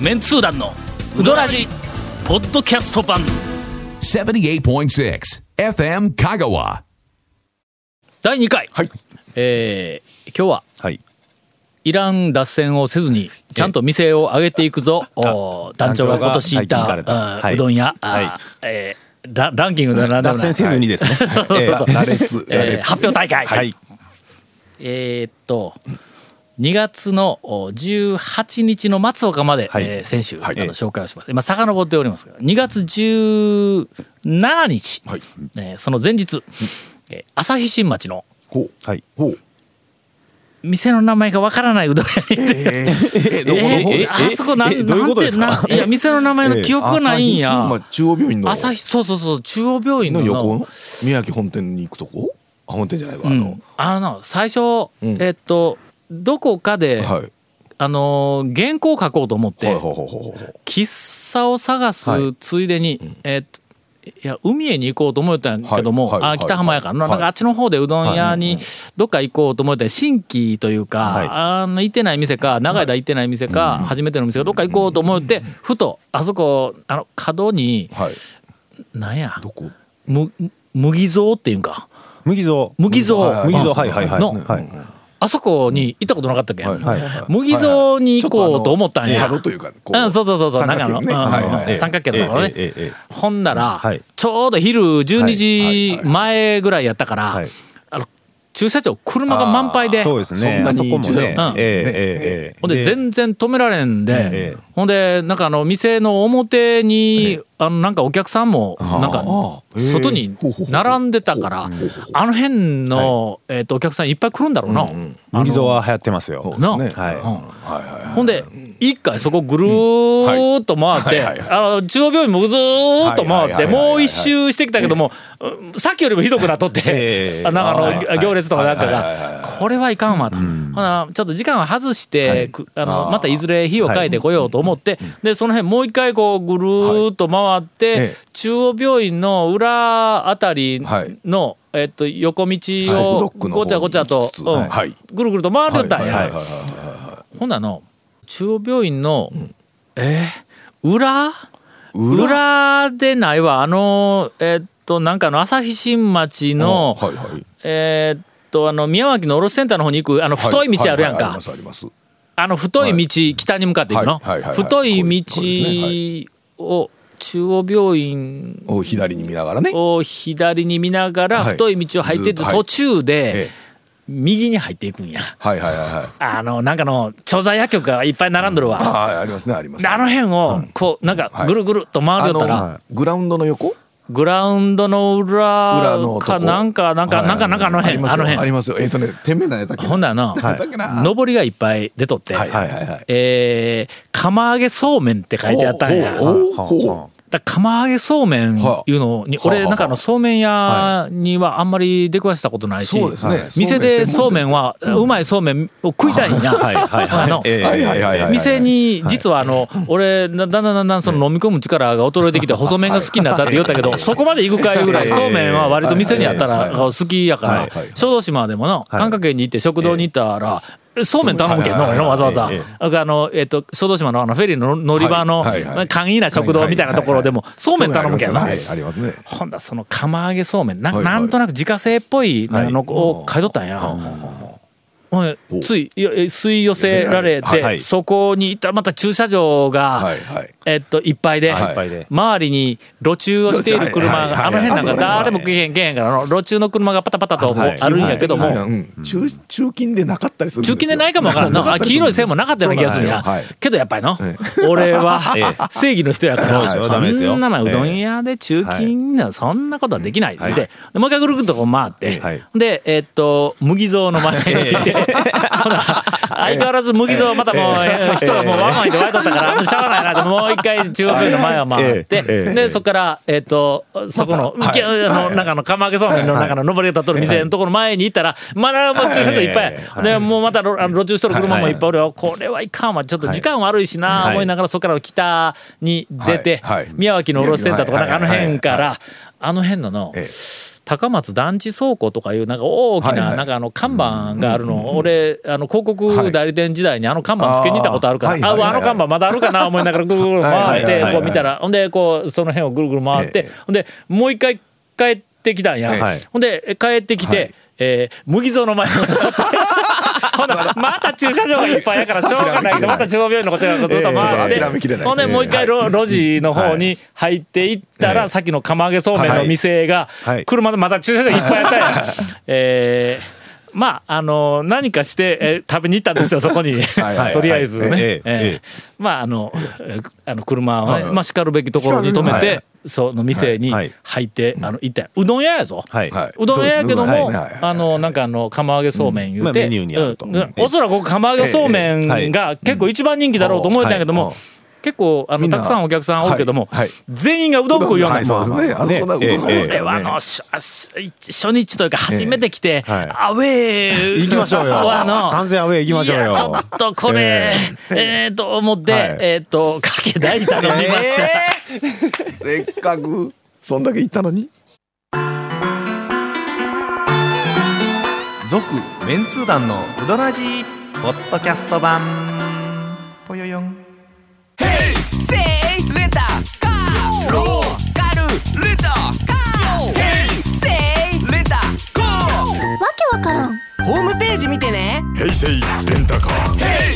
メンツー団のウドラジポッドキャスト版78.6 FM Kagawa. 第2回、はい。えー今日ははい。いらん脱線をせずにちゃんと店を上げていくぞ、お団長が今年行ったはいうどん屋、あはいえーラランキングで脱線せずにですね。えー。発表大会、はい。えーっと2月のお18日の松岡まで、はい。えー先週、はい。あの紹介をします。今遡っておりますが2月17日、はい。えーその前日、えー朝日新町のほう。はい。ほう。店の名前がわからないうどん屋に行って、えー、え、どこの方えですか？ーあそこなんえどういうことですか？なんてないや店の名前の記憶がないんや、朝日新町中央病院の。朝日そうそうそう中央病院のの横の？宮城本店に行くとこ？あ、本店じゃないわ。あの。うん、あのな最初、ん。えっとどこかで、はい。あのー原稿を書こうと思って、はいはいはいはいはい。喫茶を探すはい。ついでに、えーっといや海へに行こうと思ったんやけども、はいはいあ北浜やからな,、んかあっちの方でうどん屋にどっか行こうと思って新規というか、はい。あの行ってない店か長い間行ってない店か、初めての店かどっか行こうと思ってふとあそこあの角にはい。なんや？どこ？む麦蔵っていうんか麦蔵。麦蔵、はい麦蔵、はいはいはい。の。はい。あそこに行ったことなかったっけ、はい。はい。麦蔵に行こうと思ったんや。角というか、こう。ん、そうそうそうそう、三なんかあの、ん。はい。はい。はい。三角形のところね。ほんなら、はい。ちょうど昼12時はい。前ぐらいやったから、駐車場車が満杯で。そうですね。そこもね。うん。ほんで全然止められんで、ええ。ほんでなんかあの店の表に、あのなんかお客さんもなんか外に並んでたから、あの辺の、えっとお客さんいっぱい来るんだろうな。あの麦蔵は流行ってますよ。な。ほんで一回そこぐるーっと回って、あの中央病院もずーっと回ってもう一周してきたけども、うんさっきよりもひどくなっとって、なんかあの、行列とかなんかがこれはいかんわと、ほなちょっと時間を外して、くあのまたいずれ日を変えてこようと思って、でその辺もう一回こうぐるーっと回って、ええ。中央病院の裏あたりの、えっと、横道をごちゃごちゃとぐるぐると回りよったんや。ほんなの中央病院の、えー裏？裏？裏でないわ。あのえーっとなんかあの朝日新町の、はいはい。えーっとあの宮脇の卸センターの方に行くあの太い道あるやんか。ありますあります。あの太い道、北に向かって行くの、太い道を中央病院を左に見ながらね。を左に見ながらはい。太い道を入ってってずっとはい。途中でええ。右に入っていくんや。はいはいはいはい。あのなんかの調剤薬局がいっぱい並んどるわ、はいありますねありますね。であの辺をこうなんかぐるぐるっと回りよったら、あのグラウンドの横？グラウンドの裏かなんかなんかはいなんかなんかあの辺あの辺ありますよ。えっとね店名何やったっけ？ほんならな、何やったっけな？上りがいっぱい出とって、はいはいはいはい。えー釜揚げそうめんって書いてあったんや。だ釜揚げそうめんい。うのに、俺なんかあのそうめん屋にはあんまり出くわしたことないし、店でそうめんはうまいそうめんを食いたいんや。店に実はあの俺だんだんだんだんその飲み込む力が衰えてきて細麺が好きになったって言ったけどそこまで行くかいうぐらいそうめんは割と店にあったら好きやから小豆島でもの感覚園に行って食堂に行ったらそうめん頼むけんのわざわざ。えあのえっと小豆島のあのフェリーの乗り場のはい。簡易な食堂みたいなところでもそうめん頼むけんの。はいありますね。ほんだらその釜揚げそうめん。なんとなく自家製っぽいのを買い取ったんや。ほんでつい吸い寄せられてそこに行ったらまた駐車場が、はいはい。えっといっぱいで、周りに路中をしている車があの辺なんか誰も来へん来へんからあの路中の車がパタパタとはいあるんやけども、中中金でなかったりする。中金でないかもわからん。のあ黄色い線もなかったような気がするんや、けどやっぱりの、俺は え正義の人やからそんなまあうどん屋で中金なそんなことはできない、はい。ででもう一回ぐるぐるっとこう回って、はい。でえっと麦蔵の前に行って、相変わらず麦蔵またもうえー人がもうワンワンで湧いとったからしょうがないなってもう一回中国の前を回って、でそこからえっとそこの、はい。あのなんかあの釜揚げそうめんの中の上りが立っとる店のところの前に行ったらまだもう駐車場いっぱい、はい。でもうまた路中しとる車もい。っぱいおるよ、これはいかんわ。ちょっと時間悪いしな、はい。思いながらそこから北に出て、宮脇の卸センターとかなんかあの辺から、はい。あの辺のの、ええ高松団地倉庫とかいうなんか大きないなんかあの看板があるの。俺あの広告代理店時代にあの看板つけに行ったことあるから。あああの看板まだあるかな思いながらぐるぐる回ってはいこう見たら。ほんでこうその辺をぐるぐる回って。ええ。ほんでもう一回帰ってきたんや。はいほんで帰ってきはい。てえー麦蔵の前にほんなまた駐車場がいっぱいやからしょうがないけどまた中央病院のこちらの？こと回ってほんでもう一回路路地の方に入っていったら、はい。さっきの釜揚げそうめんの店が、はい。車でまた駐車場いっぱいやったんや。えーまああの何かして、えー食べに行ったんですよそこに、はい。とりあえずね、まああのえーあの車をね、はい。はいまあしかるべきところに止めて、その店にはい入って、あの行ったうどん屋やぞ。うどん屋やけども、あのなんかあの釜揚げそうめん言うて、まあメニューにあると。うん。うん。おそらく釜揚げそうめんが結構一番人気だろうと思えたんやけども、はい。結構あのたくさんお客さんおるけども、はい。はい。全員がうどん食うようなはいそうですね。あそこなうどんええですこれはあの初初日というか初めて来て、えはい。アウェー。行きましょうよ。はの完全アウェー行きましょうよ。ちょっとこれえー、と思って、はい。えっ、とかけ大頼みました、せっかくそんだけ行ったのに。続メンツー団のウドラジーポッドキャスト版。ぽよよん。わけわからん。ホームページ見てね。平成レンタカー。セイ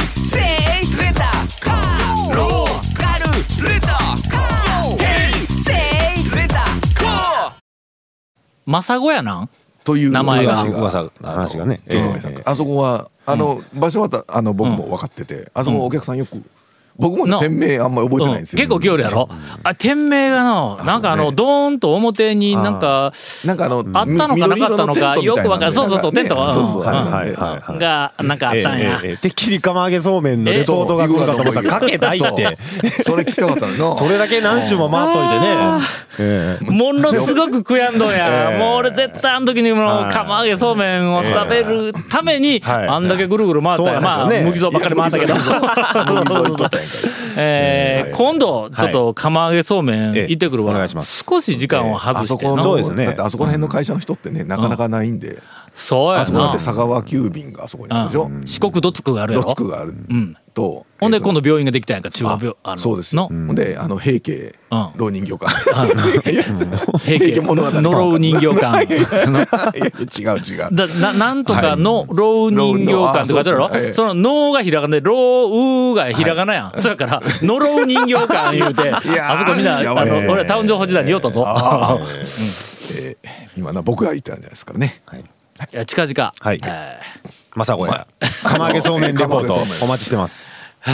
マサゴやなん？という名前が。話が。噂話がね。ええあそこはあの場所はたあの僕も分かっててあそこお客さんよく僕も店名あんまり覚えてないんですよ。結構来よる。やろ、あ店名がのなんかあのね。ドーンと表になんかなんかあのあったのかなかったのかよくわかるそうそうそうテントは。そうそうはいあのはいはいはい。がなんかあったんや、ええええてっきり釜揚げそうめんのレポートが来るかと思ったらかけないって。それ聞きたかったの。それだけ何周も回っといてね。ええものすごく悔やんどんや、ええ。もう俺絶対あの時にもうはい。釜揚げそうめんを食べるために、はい。あんだけぐるぐる回ったんや、そうまあ麦蔵ばっかり回ったけど えー今度ちょっと釜揚げそうめんええ行ってくるわ、お願いします。少し時間をあ外しての、そうですね。だってあそこら辺の会社の人ってねなかなかないんでそうやな。あそこだって佐川急便があそこにあるでしょ？うん。四国どつくがあるやドろツクがある。ん。とほんでえっと今度病院ができたんやんか中央病ああのそうですよ。の？ほんであの平家うん。老人形館。平家。家物語呪う人形館。違う違う。だななんとかの老人形館って書いてあるやろ、老あその「能」がひらがなで「老う」がひらがなやん、そうやから「呪う人形館」言うて あそこみんなあの俺タウン情報時代に言おったぞ。えー今な僕が言ったんじゃないですからね。い。や近々、はい。えまさごや。釜揚げそうめんレポート。お待ちしてます。そ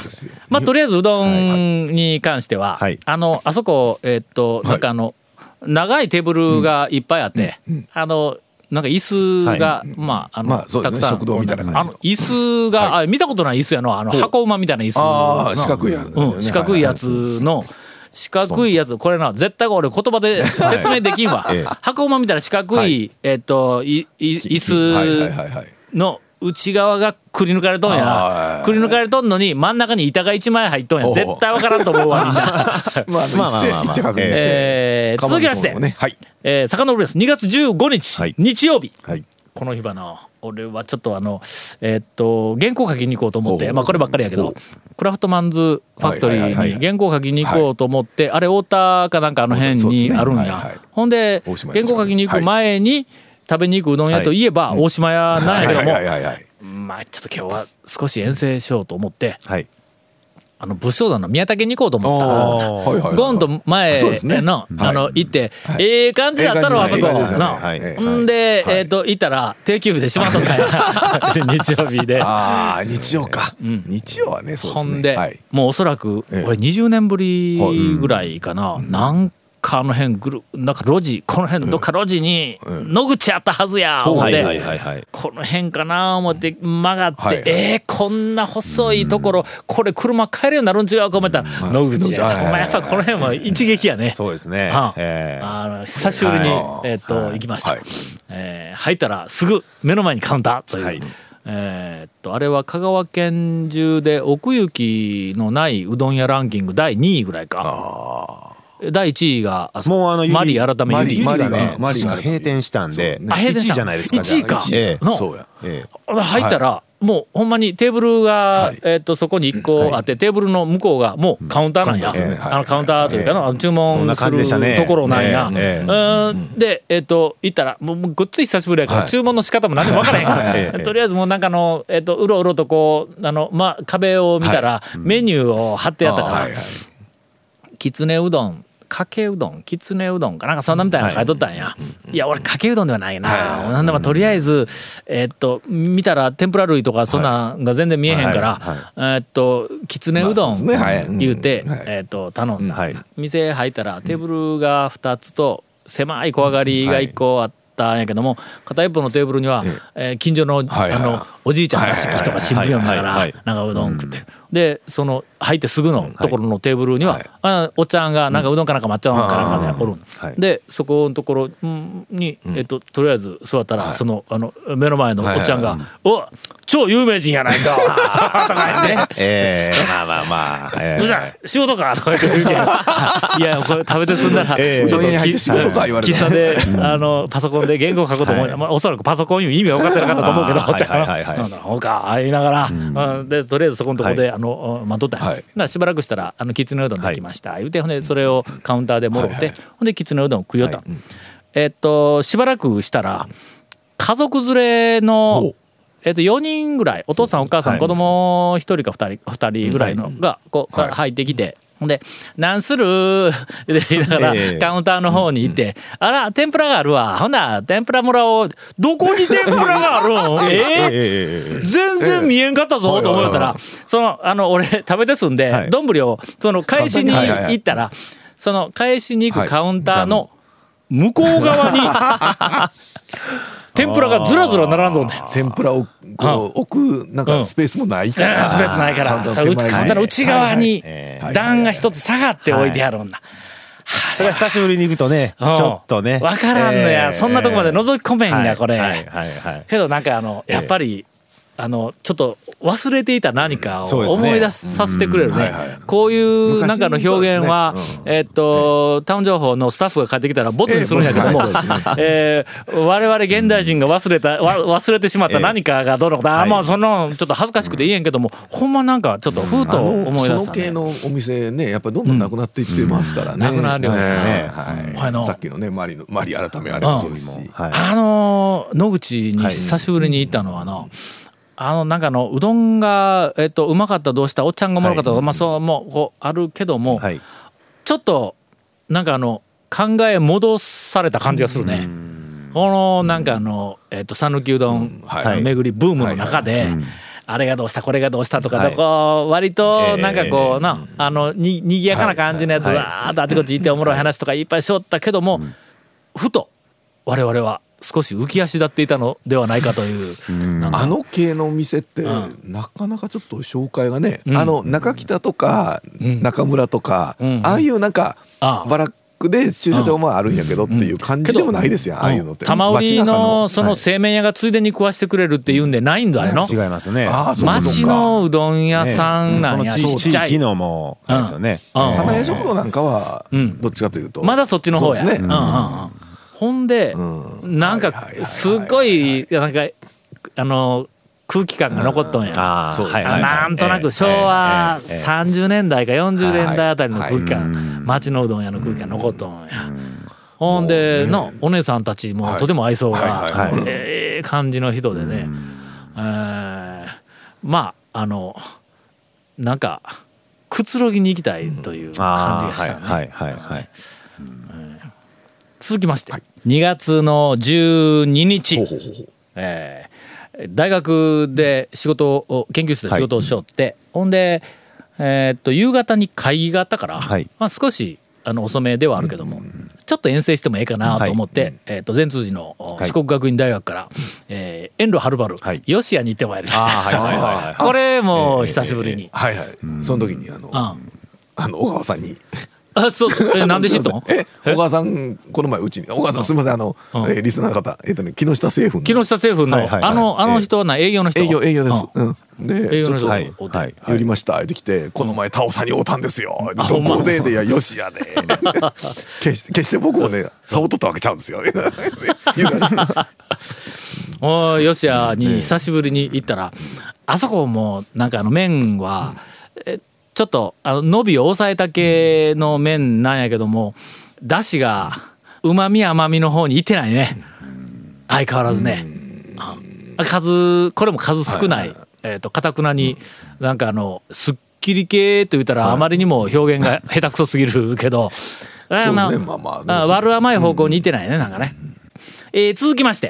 うですよ。ーまあとりあえずうどんに関しては、はい。あのあそこえっとなんかあの、長いテーブルがいっぱいあって、あのなんか椅子が、まああの、まあたくさん。食堂みたいな感じ椅子が、あ見たことない椅子やのあの箱馬みたいな椅子あー四角いやつうん、四角いやつの四角いやつこれな絶対俺言葉で説明できんわ。ええ。箱馬みたいな四角い、えっといい椅はいはい子はいはい。の内側がくり抜かれとんあやー。くり抜かれとんのに真ん中に板が一枚入っとんや。絶対わからんと思うわみんな。まあまあまあまあ。えー続きまして、ねはい。えー、遡ります。2月15日、はい。日曜日。はい。この日はな俺はちょっとあのえーっと原稿書きに行こうと思ってまあこればっかりやけどクラフトマンズファクトリーに原稿書きに行こうと思ってあれ太田かなんかあの辺にあるんや。ねはいはい。ほんで原稿書きに行く前に食べに行くうどん屋とい。えば大島屋なんやけども。まあちょっと今日は少し遠征しようと思って。はい。あの武将団の宮武に行こうと思った。はいはいはいゴンと前そうですね。の、はい。あの行って、ええ感じだったろあそこええ感じでしたね。なはい。ええんで、はい。えっ、と行ったら定休日でしまっとった。ん や日曜日で。ああ日曜か。日曜はねそうですね。ほんで、はい。もうおそらくええ。俺20年ぶりぐらいかな、なんかあの辺ぐるなんか路地この辺のどっか路地に野口あったはずや思って。この辺かな思って曲がって、えー、こんな細いところこれ車帰るようになるん違うか思ったら野口や、っぱこの辺も一撃やね。そうですね。はあ。の久しぶりに、はい。えーっと、行きました、はい。えー入ったらすぐ目の前にカウンターという、はい。えーっとあれは香川県中で奥行きのないうどん屋ランキング第2位ぐらいか第1位がもうあの、マリー改めマリーユリ。がね、マリーが閉店したんで、あ閉店した。1位じゃないですか。1位か。入ったら、もうほんまにテーブルが、はい。えっとそこに1個あって、テーブルの向こうがもうカウンターなんや、あのカウンターというかの注文するところなんや、でえっ、と行ったらもうもうごっつい久しぶりやから、はい。注文の仕方も何も分からへんから、ええとりあえずもうなんかの、えっとうろうろとこうあの、まあ、壁を見たら、メニューを貼ってやったから、きつねうどんかけうどんきつねうどんかなんかそんなみたいなの書いとったんや、い、や俺かけうどんではないな、なんでもとりあえずえーっと見たら天ぷら類とかそんなんが全然見えへんから、えーっときつねうどん言うて、うえーっと頼んだ、はい。店入ったらテーブルが2つと狭い小上がりが1個あったんやけども片一方のテーブルには、えー近所の,、はい。はい。あのおじいちゃんが式とか新聞読みながらなんかうどん食って。る、でその入ってすぐのところのテーブルには、あおっちゃんがなんかうどんかなんか抹茶かなんかでおるんはい。でそこのところん。に、えっと、とりあえず座ったら、そのあの目の前のおっちゃんが「お超有名人やないか! 」とか言って。ええまあまあまあ。ええ。うざい仕事か？とか言って言うけど。いやこれ食べて済んだら、ええうどん屋に入って仕事か言われて。喫茶で、あのパソコンで言語を書こうと思う、まあ、おそらくパソコンいう意味は分かってなかったと思うけどおっちゃんははい。はいはいはいなんだほうか言いながら、うん。でとりあえずそこのとこで、あの待っとったはい。しばらくしたら「あのきつねうどんできました」言うてほんでそれをカウンターでもろって、ほんできつねうどん食いよった、えっとしばらくしたら家族連れのえっと4人ぐらいお父さんお母さん、はい。子供1人か2人二人ぐらいのがこう、はい。入ってきてほんで「なんする? 」で言いながら、ええ。カウンターの方に行って「あら天ぷらがあるわ。ほな天ぷらもらおう」どこに 天ぷらがあるん？え全然見えんかったぞ。と思ったらそのあの俺食べてすんではい。丼をその返しに行ったらその返しに行はい。くカウンターの向こう側に 天ぷらがずらずら並んどんだよ。天ぷらをこう置くなんかスペースもないかあらースペースないから。カウンタさーの内側にええ段が一つ下がって置いてあるんだ。それは久しぶりに行くとね、ちうん。ょっとね。わからんのや、ええそんなとこまで覗き込めんが、これ。はいはいはい。けどなんかあのやっぱり、あのちょっと忘れていた何かを思い出させてくれるね。はいはい。こういうなんかの表現は、昔そうですね。えっとタウン情報のスタッフが帰ってきたらボツにするんやけども、えー我々現代人が忘れたわ忘れてしまった何かがどうのこうのあまあそのちょっと恥ずかしくて言えんけどもほんまなんかちょっとふうとあの思い出したね。その系のお店ねやっぱりどんどんなくなっていってますからね、なくなりますねええあのはい、さっきのねマリのマリ改めあれもそうですし、はい。あの野口に久しぶりに行ったのはの、あのなんかのうどんが、えっと、うまかったどうしたおっちゃんがおもろかったとか、まあそうもうこうあるけども、はい。ちょっとなんかあの考え戻された感じがするね。このなんかあのえっと讃岐うどんはい。巡りブームの中で。あれがどうしたこれがどうしたとか、はい。こう割とええなんかこうな、あのににぎやかな感じのやつはい。わーっとあちこち行っておもろい話とかいっぱいしょったけども、ふと我々は少し浮き足立っていたのではないかという、あの系のお店って、なかなかちょっと紹介がね、うん。あの中北とかん。中村とか、うん。ああいうなんかああ。バラックで駐車場もあるんやけどっていう感じでもないですよ、ああいうのって。玉売りのそのはい。製麺屋がついでに食わしてくれるっていうんでないんだあれの違いますね。町かのうどん屋さんなんや、その地ちっちゃい。地域のもですよね。うん。花屋食堂なんかはん。どっちかというと、まだそっちの方や。そうですね。うんうん。うんほんで、ん。なんかすごいなんかあの空気感が残っとんや。うですね。はいはいはい。なんとなく昭和30年代か40年代あたりの空気感、町のうどん屋の空気が残っとんや。ほんでのお姉さんたちもとても愛想がええ感じの人でね、えーまああのなんかくつろぎに行きたいという感じがしたね。はいはいはい。はい。続きまして、2月の12日ほえー大学で仕事を研究室で仕事をしよって、ほんで、えーっと夕方に会議があったから、はい。まあ、少しあの遅めではあるけども、ちょっと遠征してもええかなと思って、えーっと善通寺の四国学院大学から、えー遠路はるばるはい。吉谷に行ってまいりました。はいはいはいはい。これも久しぶりに。はいはい、その時にあの、うん。あの小川さんにあそう。え なんで知ったのえ小川さんこの前うちに。小川さんすみません。あの、うん。えーリスナーの方えっ、とね木下製粉の。木下製粉の、はいはいはい。あのあの人はな営業の人営業営業です、うん。うん。で営業の人ちょっとはいおはい寄りました。って来て、この前タオさんに会うたんですよ。どほんま？こででいやよしやで。決して決して僕もね差を取ったわけちゃうんですよ。言うてましたおいよしやに久しぶりに行ったら、あそこもなんかあの麺は、えちょっとあの伸びを抑えた系の麺なんやけどもだしがうまみ甘みの方にいってないね。相変わらずね。あ数これも数少ないえっとかたくなになんかあのすっきり系と言ったらあまりにも表現が下手くそすぎるけど。あそうね。まあまあまああ悪甘い方向にいってないねなんかね。えー続きまして、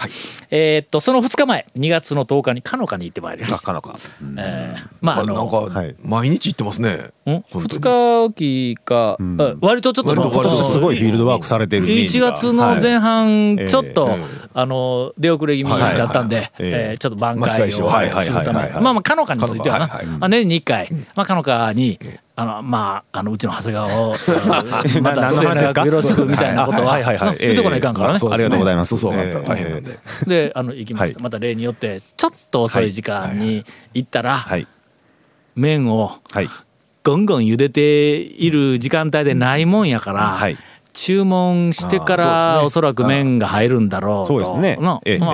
えーっとその2日前2月の10日にかのかに行ってまいりました。なかなか。えーまああなんのか、はい。毎日行ってますね。ん？本当に。2日おきか、あ割とちょっとすごいフィールドワークされてるイメージ1が。月の前半はいちょっと、ええあの出遅れ気味だったんで、はいえーちょっと挽回をするためはいはいまあまあかのかについてはな、まあ、年に1回、まあ、かのかにあのまああのうちの長谷川を また何の話ですか？よろしくみたいなことははいはいはい。言うとこないかんからね。ありがとうございますそうそう、ええ。大変なんで。であの行きました、はい。また例によってちょっと遅い時間に行ったら、はい。麺をはい。ゴンゴン茹でている時間帯でないもんやから、はい。注文してからおそらく麺が入るんだろうと。そうですね。のま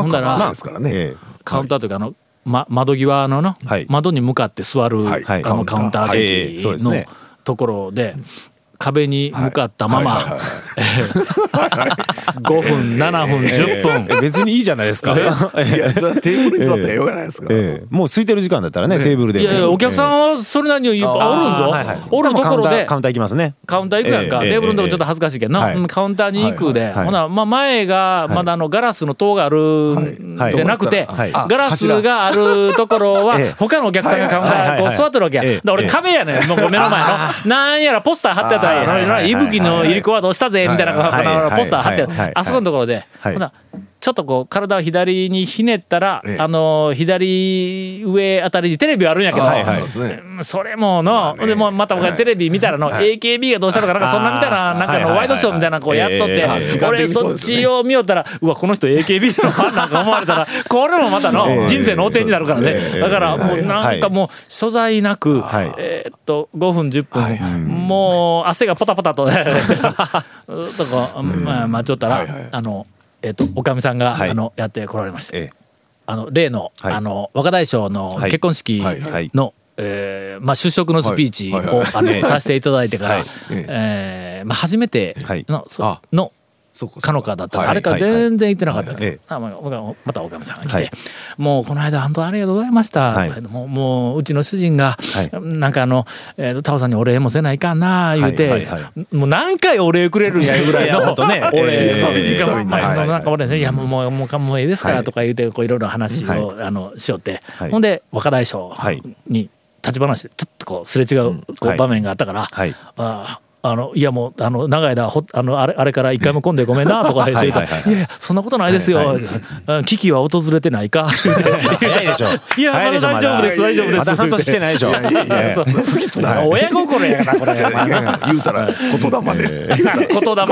あほんだら、まあですからね。えカウンターというかあの、ま、窓際のの、はい。窓に向かって座る、はい。あのカウンター。席のところで壁に向かったまま。5分7分10分。え別にいいじゃないですか。いや、テーブルに座ったらよくないですか。ええ。もう空いてる時間だったらね、テーブルで。いやいやお客さんはそれなりにおるんぞ、はいはい。おるところで。カウンター行きますね。カウンター行くやんか、ええ。テーブルのとこちょっと恥ずかしいけどな、カウンターに行くで、はい。ほな、まあ、前がまだあのガラスの塔があるんはい。でなくて、はい。あガラスがあるところはええ。他のお客さんがカウンターこう座ってるわけや。ええ。で俺ええ壁やねん、もう目の前の。なんやらポスター貼ってたはいはいはいぶきの入り子はどうしたぜみたいなポスター貼ってあそこのところで、はいほなちょっとこう体を左にひねったら、ええ。あの左上あたりにテレビあるんやけど、はいはい。それもの、でもうまた僕がテレビ見たらの、AKB がどうしたのかなんかそんなみたいななんかのワイドショーみたいなこうやっとって、俺にそっちを見よったらうわこの人 AKB のファンなんか思われたら これもまたのええ人生の汚点になるからね、ええだからもうなんかもう所在なく、はい。えーっと5分10分、もう汗がポタポタと とかまあまあちょったら、あのえーっとおかみさんが、はい。あのやってこられまして。えあの例の,、はい。あの若大将のはい。結婚式の、えーまあ、出職のスピーチを、はい。はい。はい。あのさせていただいてから、はい。えーまあ、初めてはい。の,か。か。のかだったら、はい。あれから全然行ってなかった、はい。はいええ。あまあまたおかみさんが来て、はい。もうこの間本当ありがとうございました、はい。もうもううちの主人が、はい。なんかあの、えー、タオさんにお礼もせないかんな言うて、もう何回お礼くれるんやいうぐらいの。お礼ええ。の時間行くたびにまあはいはいなんか俺ねい。やもうもうもうもういいですからとか言うてこういろいろ話を、あのしよって、はい。ほんで若大将はい。に立ち話でちょっとこうすれ違うこうはい。場面があったから、はい。ああのいやもうあの長い間ほあのあれあれから一回も混んでごめんなとか言っていた。はいはいはいい。やいやそんなことないですよ、はいあ危機は訪れてないか？早いでしょ。いやまだ大丈夫です大丈夫です。まだ半年来てないでしょ。ええそう。親心やからこれ。言うたら言霊で。言うたら。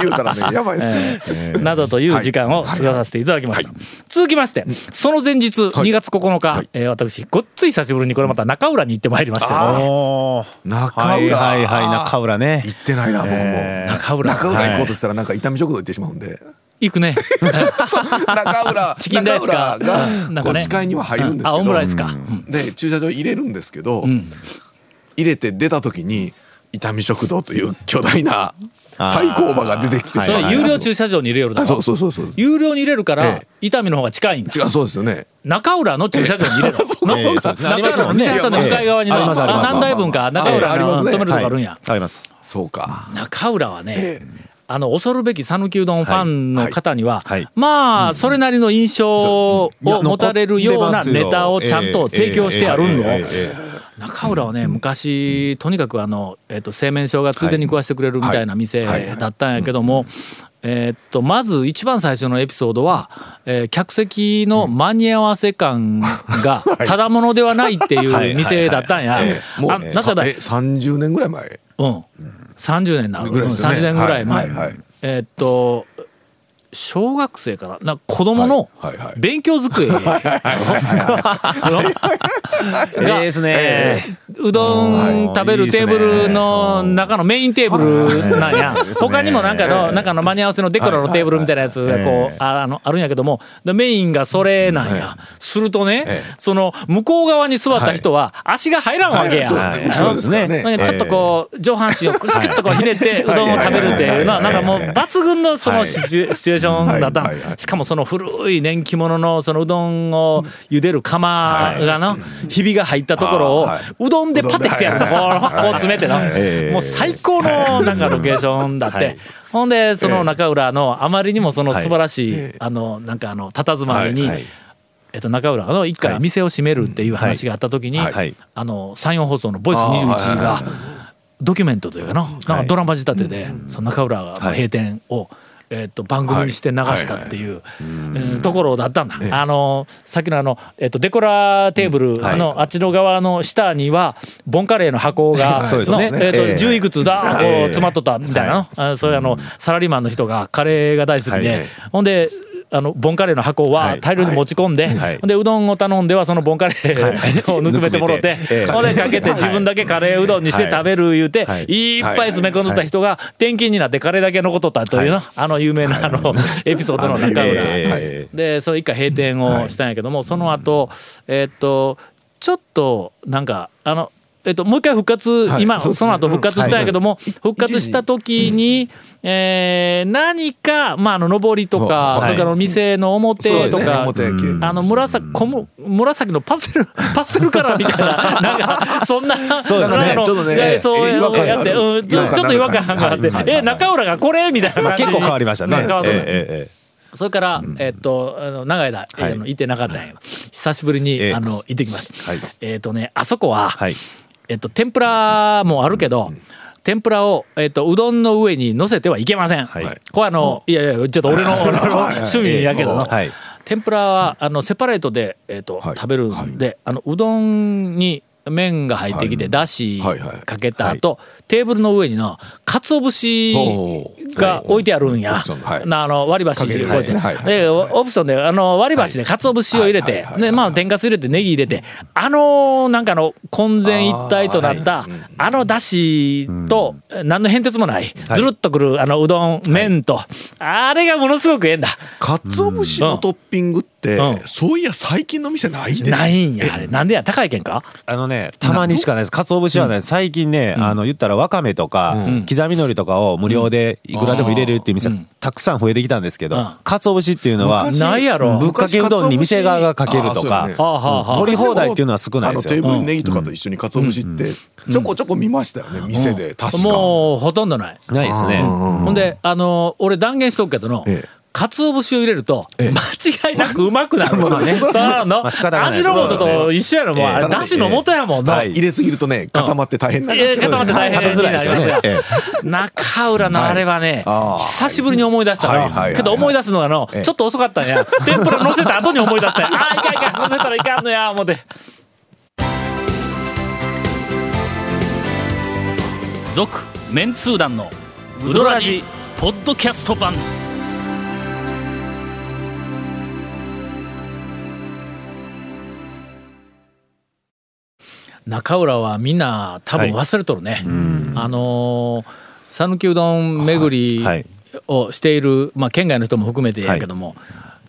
言うたらね、やばいですね。などという時間を過ごさせていただきました。続きまして、その前日、2月9日、えー私、ごっつい久しぶりにこれまた中浦に行ってまいりましてですね、おー。中はい浦。はいはい、中浦ね。行ってないな、僕も。えー中浦中浦行こうとしたらなんか伊丹食堂行ってしまうんで。行くね。中浦、チキンライスがこう視界には入るんですあ、けどオムライスか。うんで駐車場入れるんですけど、ん入れて出た時に伊丹食堂という巨大な対抗馬が出てきてそれ有料駐車場に入れよるだあそ。そうそうそう有料に入れるからええ、伊丹の方が近いんだ。違うそうですよね。中浦の駐車場に入れろ。中浦の店下の向かい側に何台分か中浦のありますね。止めるとこあるんや。あります。そうか。中浦はね、えあの恐るべき讃岐うどんファンの方には、はい。はい。まあそれなりの印象を持たれるようなネタをちゃんと提供してあるんよ。ええ。ええ。ええ中浦はね昔とにかくあの、えっと製麺所がついでに食わしてくれるみたいな店だったんやけども。えっとまず一番最初のエピソードは、えー客席の間に合わせ感が ただものではないっていう店だったんや。ええもうあなんかだえ30年ぐらい前。ううん30年なね。30年ぐらい前、えーっと小学生かななんか子供の勉強机 がですね。うどん食べるテーブルの中のメインテーブルなんや。他にもなんかの、なんかの間に合わせのデコロのテーブルみたいなやつがこう、ああの、あるんやけども、でメインがそれなんや。するとねえ、その、向こう側に座った人は足が入らんわけや。ちょっとこう、上半身をキュッとこうひねってうどんを食べるっていうのは、なんかもう抜群のそのシチュシチュエーションだったはいはいはい。しかもその古い年季物のそのうどんを茹でる釜がの、ひびが入ったところをうどんでパテしてやると、こう、詰めての、ええもう最高のなんかロケーションだって。ほんで、その中浦のあまりにもその素晴らしい、あの、なんかあの、佇まいに、はい。えっと、中浦の一回店を閉めるっていう話があった時に、はい。はい。あの山陽放送の「ボイス21がドキュメントというかな。なんかドラマ仕立てで、その中浦の閉店を、えっと番組にして流したっていう、えーところだったんだ。あのさっきのあの、えっとデコラテーブルのあっちの側の下にはボンカレーの箱が、のえっとええ。10いくつだこう詰まっとったみたいなの、あそういうあのサラリーマンの人がカレーが大好きで、はい。ほんであのボンカレーの箱は大量に持ち込んで、はい。でうどんを頼んではそのボンカレーをぬくめてもろて、ええ。ほんでかけて自分だけカレーうどんにして食べる言うて、はい。い、っぱい詰め込んでた人が転勤になってカレーだけ残っとったというの、あの有名なあのエピソードの中裏、えでそれ一回閉店をしたんやけども、その後えーっとちょっとなんかあの。えっと、もう一回復活、今はいそうですね。その後復活したんやけども、復活した時に、えー何か、まあ、あの上りとか、はい。それから店の表とか、あの紫こむ紫のパステルパステルカラーみたいななんかそんなそうですね。なんかのちょっとねでそう違和感がある。やって、うん、ちょっと違和感があって、はい。え中浦がこれみたいな感じに。結構変わりましたね。変わったえええそれから、えっと、あの長い間、えーあの行ってなかったんやけど、久しぶりに、ええあの行ってきます。はい。えっとね、あそこは、はいえっと、天ぷらもあるけど、天ぷらを、えっと、うどんの上に乗せてはいけません。はい。これあの、いやいや、ちょっと俺の、趣味やけどの、はい。天ぷらはあのセパレートで、えっとはい。食べるんで、あのうどんに麺が入ってきて、だしかけた後、テーブルの上にな鰹節が置いてあるんや、あの割り箸かけるこうやって、はいはいでオプションであの割り箸で鰹節を入れて、はいはいはいでまあ天かす入れてネギ入れてあのなんかの混然一体となったあ,、のだしと、何の変哲もない、ずるっとくるあのうどん麺と、あれがものすごくええんだ。かつお節のトッピングって、うん。そういや最近の店ないで。すないんやあれ。なんでや高いけんか？あのね、たまにしかないです。鰹節はね、最近ね、あの、言ったらわかめとか、刻み海苔とかを無料でいくらでも入れるっていう店、たくさん増えてきたんですけどうん、鰹節っていうのは、昔ないやろ。ぶっかけうどんに店側がかけるとか取り放題っていうのは少ないですよ。テーブルにネギとかと一緒にかつお節ってちょこちょこ見ましたよね、店で。確か。もうほとんどない。ないですね。ほんで、あの俺断言しとくけどの、ええ鰹節を入れると、間違いなくうまくなる。まあね。そうなの味の素と一緒やろ、もう。ええ。あれ、だしの素やもんな。はい。入れすぎるとね固まって大変になります固まって大変になります。食べづらいですよね。え中浦のあれはね、久しぶりに思い出したの。はいはいはいはいけど思い出すのがの、ええ。ちょっと遅かったんや。天ぷら乗せた後に思い出したんや。ああ、いかんいかん、乗せたらいかんのや、思って。続、メンツー団のウドラジ、ポッドキャスト版。中浦はみんな多分忘れとるね。あの讃岐うどん巡りはい。をしている、まあ、県外の人も含めてやけども、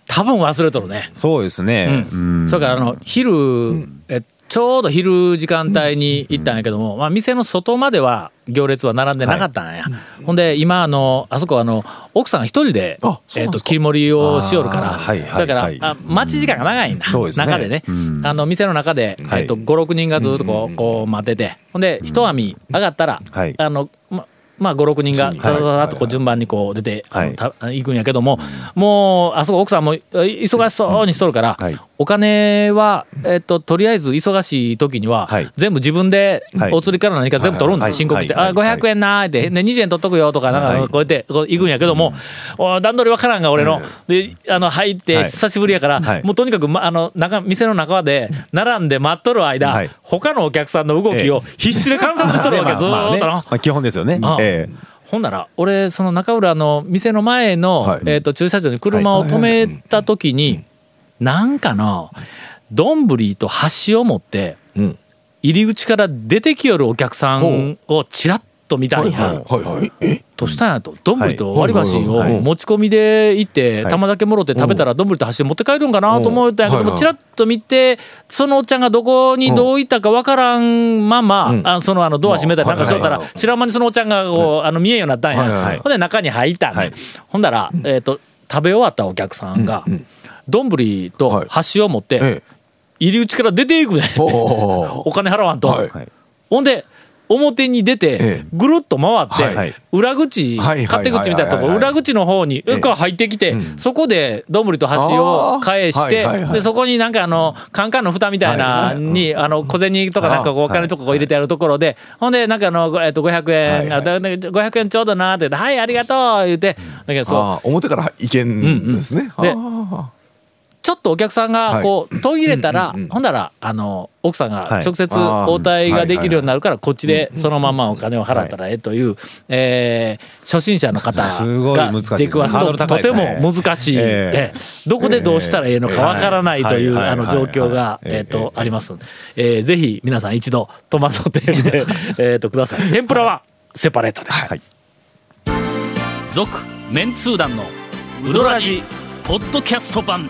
多分忘れとるね。そうですね。うん。それからあの昼、えちょうど昼時間帯に行ったんやけども、まあ、店の外までは行列は並んでなかったんや、ほんで今あのあそこあの奥さん一人でえっと切り盛りをしよるから。はいはいそれから、はい。あ待ち時間が長いんだ、そうですね。中でね、うん。あの店の中で、はい。えっと56人がずっとこう,、こう待ってて。ほんで一網上がったら、はい。あのままあ56人がはい。ザザザとこう順番にこう出て行くんやけどももうあそこ奥さんもい忙しそうにしとるからはい。お金はえっととりあえず忙しい時にははい。全部自分ではい。お釣りから何か全部取るんだはい。申告して「あはい。はい。500円な」って「で20円取っとくよ」とかなんかはい。こうやって行くんやけどもお段取りわからんが俺の。であの入ってはい。久しぶりやからはい。もうとにかくまあの中店の中で並んで待っとる間はい。他のお客さんの動きを必死で観察しとるわけ ずっとな。ま。あ基本ですよねああえ。ほんなら俺その中浦の店の前の、はい。えー、と駐車場に車を止めた時に、なんかの丼と箸を持ってうん。入り口から出てきよるお客さんをちらっと見たんや。はい。はいえ？としたんやと。丼と割り箸をはいはいはい。持ち込みで行ってはい。玉だけもろって食べたら丼と箸で持って帰るんかなと思ったんやけどはいはいもちらっと見てそのおっちゃんがどこにどう行ったかわからんままうん。あそのあのドア閉めたりなんかしとったらはいはい。知らん間にそのおっちゃんがこうあの見えんようになったんはいはいはい。やほんで中に入ったんや。はい。ほんだらえっと食べ終わったお客さんが丼と箸を持ってええ入り口から出ていくね お金払わんと。はいはい。ほんで表に出えてえぐるっと回って、裏口、勝手口みたいなとこ裏口の方に、ええ。が入ってきて、そこで丼と箸を返して、でそこになんかあのカンカンの蓋みたいなに、あの小銭とかなんかこうお金とかこう入れてあるところで、ほんでなんかあの、ごえっと500円、はいはい。あだだ500円ちょうどなって言って「はいありがとう」言ってだけどそう表からいけんですねちょっとお客さんがこう途切れたら、ほんならあの奥さんが直接応対ができるようになるからこっちでそのままお金を払ったらええという、えー初心者の方すごいが難しい。です出くわすととて高いですね。も難しい、ええ。ええ。どこでどうしたらええのかわからないというはい。あの状況がえーとありますので、えーぜひ皆さん一度戸惑ってみて えーとください。天ぷらはセパレートで。はい。続メンツー団のウドラジポッドキャスト版